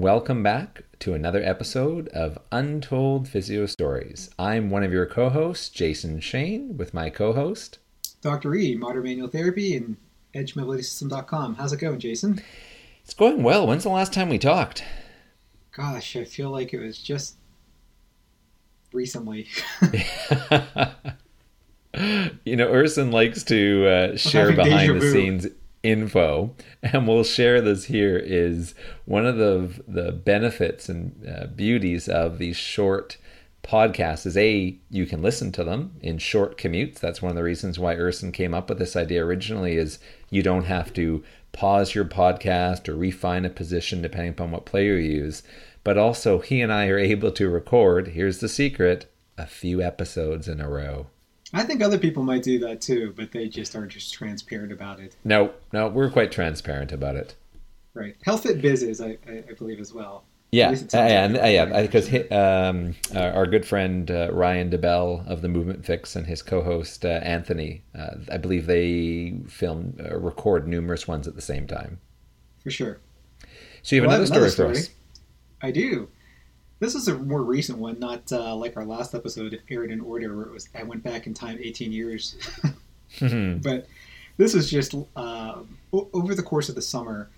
Welcome back to another episode of Untold Physio Stories. I'm one of your co hosts, Jason Shane, with my co host, Dr. E, Modern Manual Therapy and EdgeMobilitySystem.com. How's it going, Jason? It's going well. When's the last time we talked? Gosh, I feel like it was just recently. you know, Erson likes to uh, share behind the scenes info and we'll share this here is one of the the benefits and uh, beauties of these short podcasts is a you can listen to them in short commutes. That's one of the reasons why Erson came up with this idea originally is you don't have to pause your podcast or refine a position depending upon what player you use. But also he and I are able to record here's the secret a few episodes in a row I think other people might do that too, but they just aren't just transparent about it. No, no, we're quite transparent about it. Right. Health Fit Biz is, I, I believe, as well. Yeah, uh, and uh, yeah, because um, our good friend uh, Ryan DeBell of the Movement Fix and his co-host uh, Anthony, uh, I believe they film uh, record numerous ones at the same time. For sure. So you have well, another, story, story for us. I do. This is a more recent one, not uh, like our last episode, aired in order, where it was I went back in time 18 years. mm-hmm. But this is just uh, over the course of the summer.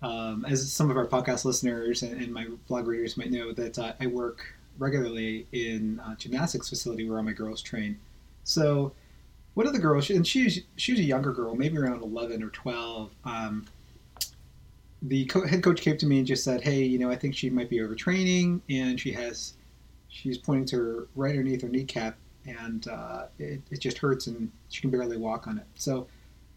Um, as some of our podcast listeners and, and my blog readers might know, that uh, I work regularly in a gymnastics facility where all my girls train. So one of the girls, and she's she was a younger girl, maybe around 11 or 12. Um, the co- head coach came to me and just said, "Hey, you know, I think she might be overtraining, and she has, she's pointing to her right underneath her kneecap, and uh, it, it just hurts, and she can barely walk on it." So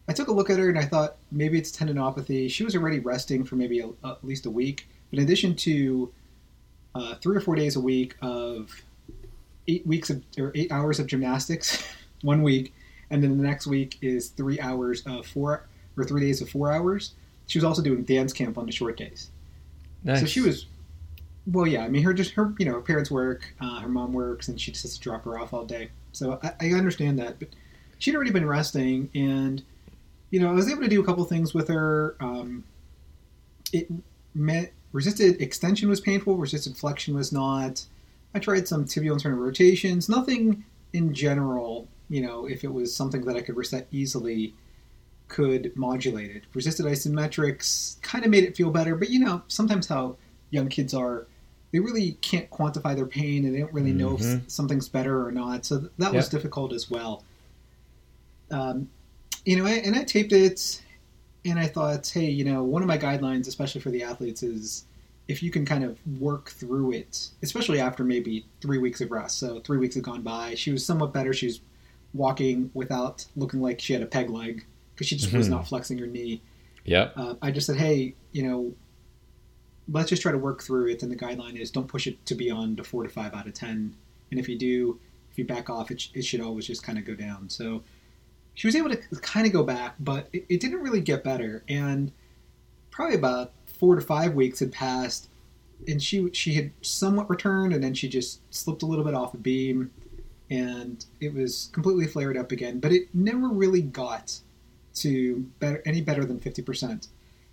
I took a look at her, and I thought maybe it's tendinopathy. She was already resting for maybe a, at least a week, but in addition to uh, three or four days a week of eight weeks of or eight hours of gymnastics, one week, and then the next week is three hours of four or three days of four hours she was also doing dance camp on the short days. Nice. So she was, well, yeah. I mean, her just her you know her parents work, uh, her mom works, and she just has to drop her off all day. So I, I understand that, but she'd already been resting, and you know I was able to do a couple things with her. Um, it met resisted extension was painful, resisted flexion was not. I tried some tibial internal rotations. Nothing in general, you know, if it was something that I could reset easily, could modulate it. Resisted isometrics kind of made it feel better, but you know, sometimes how young kids are, they really can't quantify their pain and they don't really know mm-hmm. if something's better or not. So that was difficult as well. Um, you know, and I taped it and I thought, hey, you know, one of my guidelines, especially for the athletes, is if you can kind of work through it, especially after maybe three weeks of rest. So three weeks had gone by. She was somewhat better. She was walking without looking like she had a peg leg because she just mm-hmm. was not flexing her knee. Yeah. Uh, I just said, hey, you know, let's just try to work through it. And the guideline is don't push it to beyond a four to five out of 10. And if you do, if you back off, it, sh- it should always just kind of go down. So she was able to kind of go back, but it, it didn't really get better. And probably about four to five weeks had passed and she she had somewhat returned and then she just slipped a little bit off a beam and it was completely flared up again but it never really got to better, any better than 50%.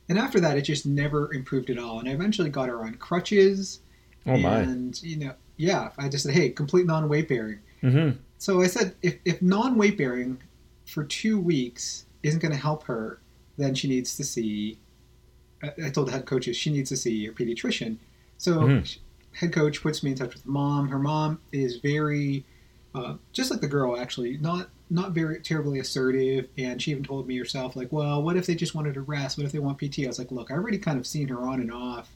And after that, it just never improved at all. And I eventually got her on crutches. Oh, my. And, you know, yeah, I just said, hey, complete non weight bearing. Mm-hmm. So I said, if, if non weight bearing for two weeks isn't going to help her, then she needs to see. I told the head coaches she needs to see her pediatrician. So mm-hmm. head coach puts me in touch with mom. Her mom is very, uh, just like the girl actually, not not very terribly assertive, and she even told me herself, like, well, what if they just wanted to rest? What if they want PT? I was like, look, I already kind of seen her on and off,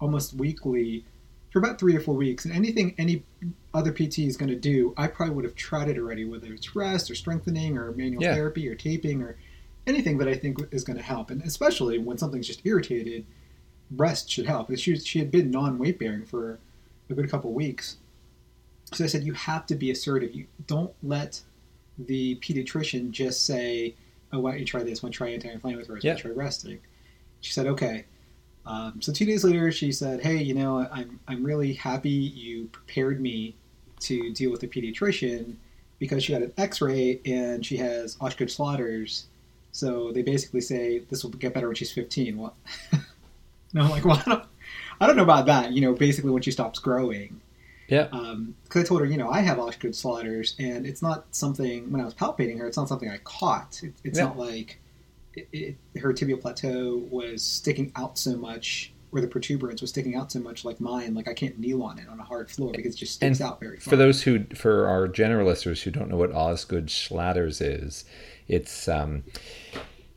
almost weekly, for about three or four weeks, and anything any other PT is going to do, I probably would have tried it already, whether it's rest or strengthening or manual yeah. therapy or taping or anything that I think is going to help, and especially when something's just irritated, rest should help. She she had been non weight bearing for a good couple weeks. So I said, you have to be assertive. You don't let the pediatrician just say, "Oh, why don't you try this? Why try anti-inflammatories? Yeah. Try resting?" She said, "Okay." Um, so two days later, she said, "Hey, you know, I'm I'm really happy you prepared me to deal with a pediatrician because she had an X-ray and she has Osgood-Schlatter's. So they basically say this will get better when she's 15. Well, no, I'm like, well, I don't, I don't know about that. You know, basically when she stops growing. Yeah. Because um, I told her, you know, I have Osgood-Schlatter's, and it's not something. When I was palpating her, it's not something I caught. It, it's yeah. not like it, it, her tibial plateau was sticking out so much or the protuberance was sticking out so much like mine like i can't kneel on it on a hard floor because it just sticks and out very far for those who for our general listeners who don't know what Osgood-Schlatter's is it's um,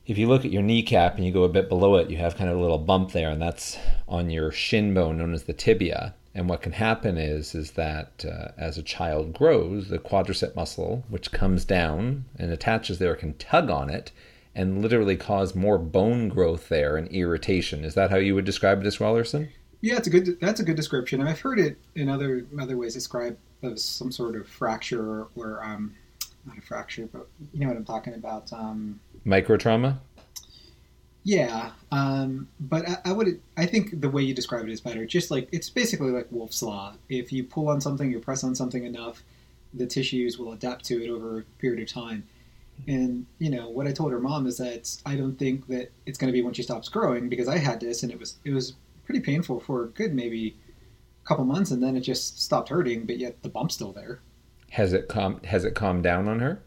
if you look at your kneecap and you go a bit below it you have kind of a little bump there and that's on your shin bone known as the tibia and what can happen is is that uh, as a child grows the quadricep muscle which comes down and attaches there can tug on it and literally cause more bone growth there and irritation. Is that how you would describe it as well, Erson? Yeah, it's a good. That's a good description. And I've heard it in other other ways described as some sort of fracture or um, not a fracture, but you know what I'm talking about. Um, Micro trauma. Yeah, um, but I, I, would. I think the way you describe it is better. Just like it's basically like Wolff's law. If you pull on something, you press on something enough, the tissues will adapt to it over a period of time. And you know what I told her mom is that I don't think that it's going to be when she stops growing because I had this and it was it was pretty painful for a good maybe a couple months and then it just stopped hurting, but yet the bump's still there. Has it calmed Has it calmed down on her?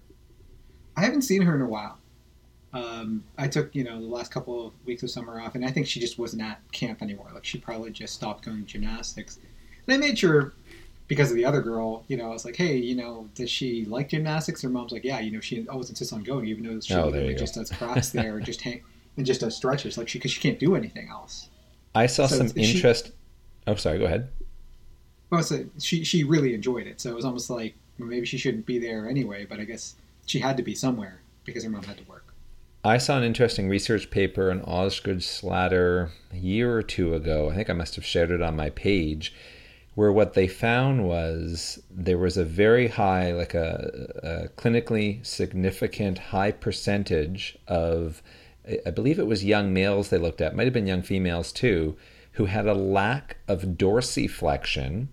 I haven't seen her in a while. Um, I took you know the last couple of weeks of summer off, and I think she just wasn't at camp anymore. Like she probably just stopped going to gymnastics. And I made sure because of the other girl, you know, I was like, hey, you know, does she like gymnastics? Her mom's like, yeah, you know, she always insists on going, even though she oh, just does crafts there, just hang and just does stretches, like she because she can't do anything else. I saw so some interest. She, oh, sorry. Go ahead. Well, so she she really enjoyed it, so it was almost like well, maybe she shouldn't be there anyway, but I guess she had to be somewhere because her mom had to work. I saw an interesting research paper on Osgood-Schlatter a year or two ago. I think I must have shared it on my page where what they found was there was a very high, like a, a clinically significant high percentage of, I believe it was young males they looked at, might have been young females too, who had a lack of dorsiflexion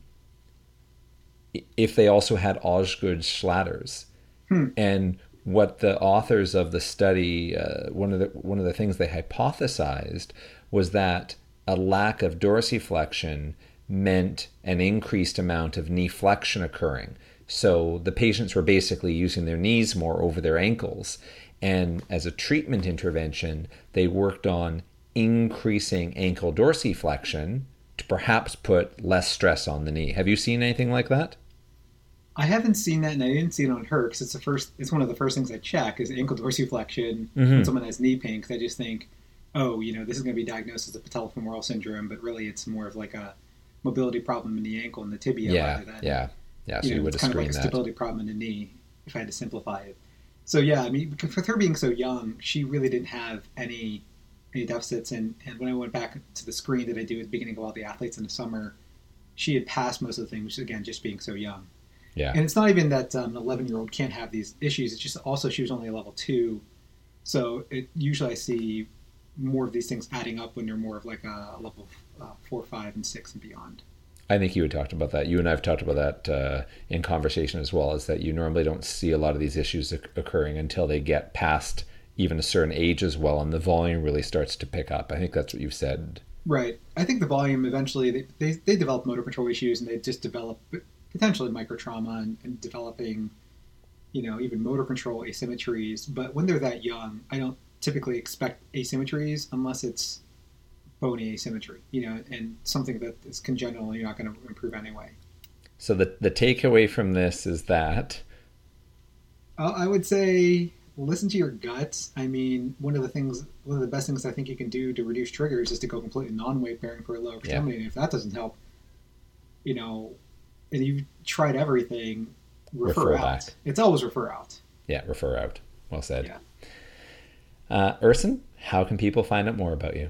if they also had Osgood-Schlatter's. Hmm. And what the authors of the study, uh, one of the one of the things they hypothesized was that a lack of dorsiflexion meant an increased amount of knee flexion occurring. So the patients were basically using their knees more over their ankles. And as a treatment intervention, they worked on increasing ankle dorsiflexion to perhaps put less stress on the knee. Have you seen anything like that? I haven't seen that, and I didn't see it on her because it's the first. It's one of the first things I check is ankle dorsiflexion mm-hmm. when someone has knee pain. Because I just think, oh, you know, this is going to be diagnosed as a patellofemoral syndrome, but really it's more of like a mobility problem in the ankle and the tibia. Yeah, than, yeah, yeah. So you, know, you would it's kind of like a stability problem in the knee, if I had to simplify it. So yeah, I mean, with her being so young, she really didn't have any any deficits. And, and when I went back to the screen that I do at the beginning of all the athletes in the summer, she had passed most of the things. Again, just being so young. Yeah. And it's not even that um, an 11 year old can't have these issues. It's just also she was only a level two, so it usually I see more of these things adding up when you're more of like a level uh, four, five, and six and beyond. I think you had talked about that. You and I have talked about that uh, in conversation as well. Is that you normally don't see a lot of these issues occurring until they get past even a certain age as well, and the volume really starts to pick up. I think that's what you've said. Right. I think the volume eventually they, they, they develop motor control issues and they just develop potentially micro trauma and, and developing, you know, even motor control asymmetries. But when they're that young, I don't typically expect asymmetries unless it's bony asymmetry, you know, and something that is congenital, you're not going to improve anyway. So the the takeaway from this is that uh, I would say listen to your gut. I mean, one of the things, one of the best things I think you can do to reduce triggers is to go completely non-weight bearing for a lower extremity. Yeah. And if that doesn't help, you know, and you've tried everything, refer, refer out. Back. It's always refer out. Yeah, refer out. Well said. Yeah. Uh, Erson, how can people find out more about you?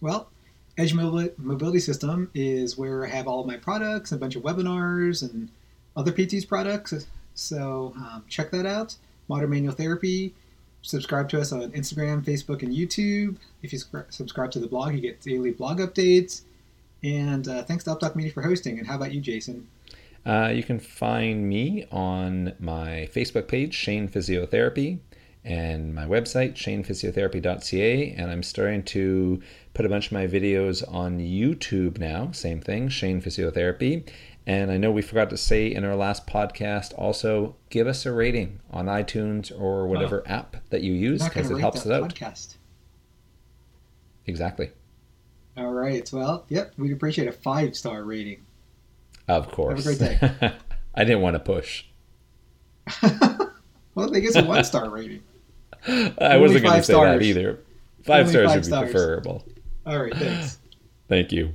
Well, Edge Mobility System is where I have all of my products, a bunch of webinars, and other PT's products. So um, check that out. Modern Manual Therapy. Subscribe to us on Instagram, Facebook, and YouTube. If you subscribe to the blog, you get daily blog updates. And uh, thanks to UpDoc Media for hosting. And how about you, Jason? Uh, you can find me on my Facebook page, Shane Physiotherapy, and my website, shanephysiotherapy.ca. And I'm starting to put a bunch of my videos on YouTube now. Same thing, Shane Physiotherapy. And I know we forgot to say in our last podcast also give us a rating on iTunes or whatever oh. app that you use because it helps us out. Podcast. Exactly. All right. Well, yep, we'd appreciate a five star rating. Of course. Have a great day. I didn't want to push. well, they get a one star rating. I wasn't going to say stars. that either. Five Only stars five would be stars. preferable. All right, thanks. Thank you.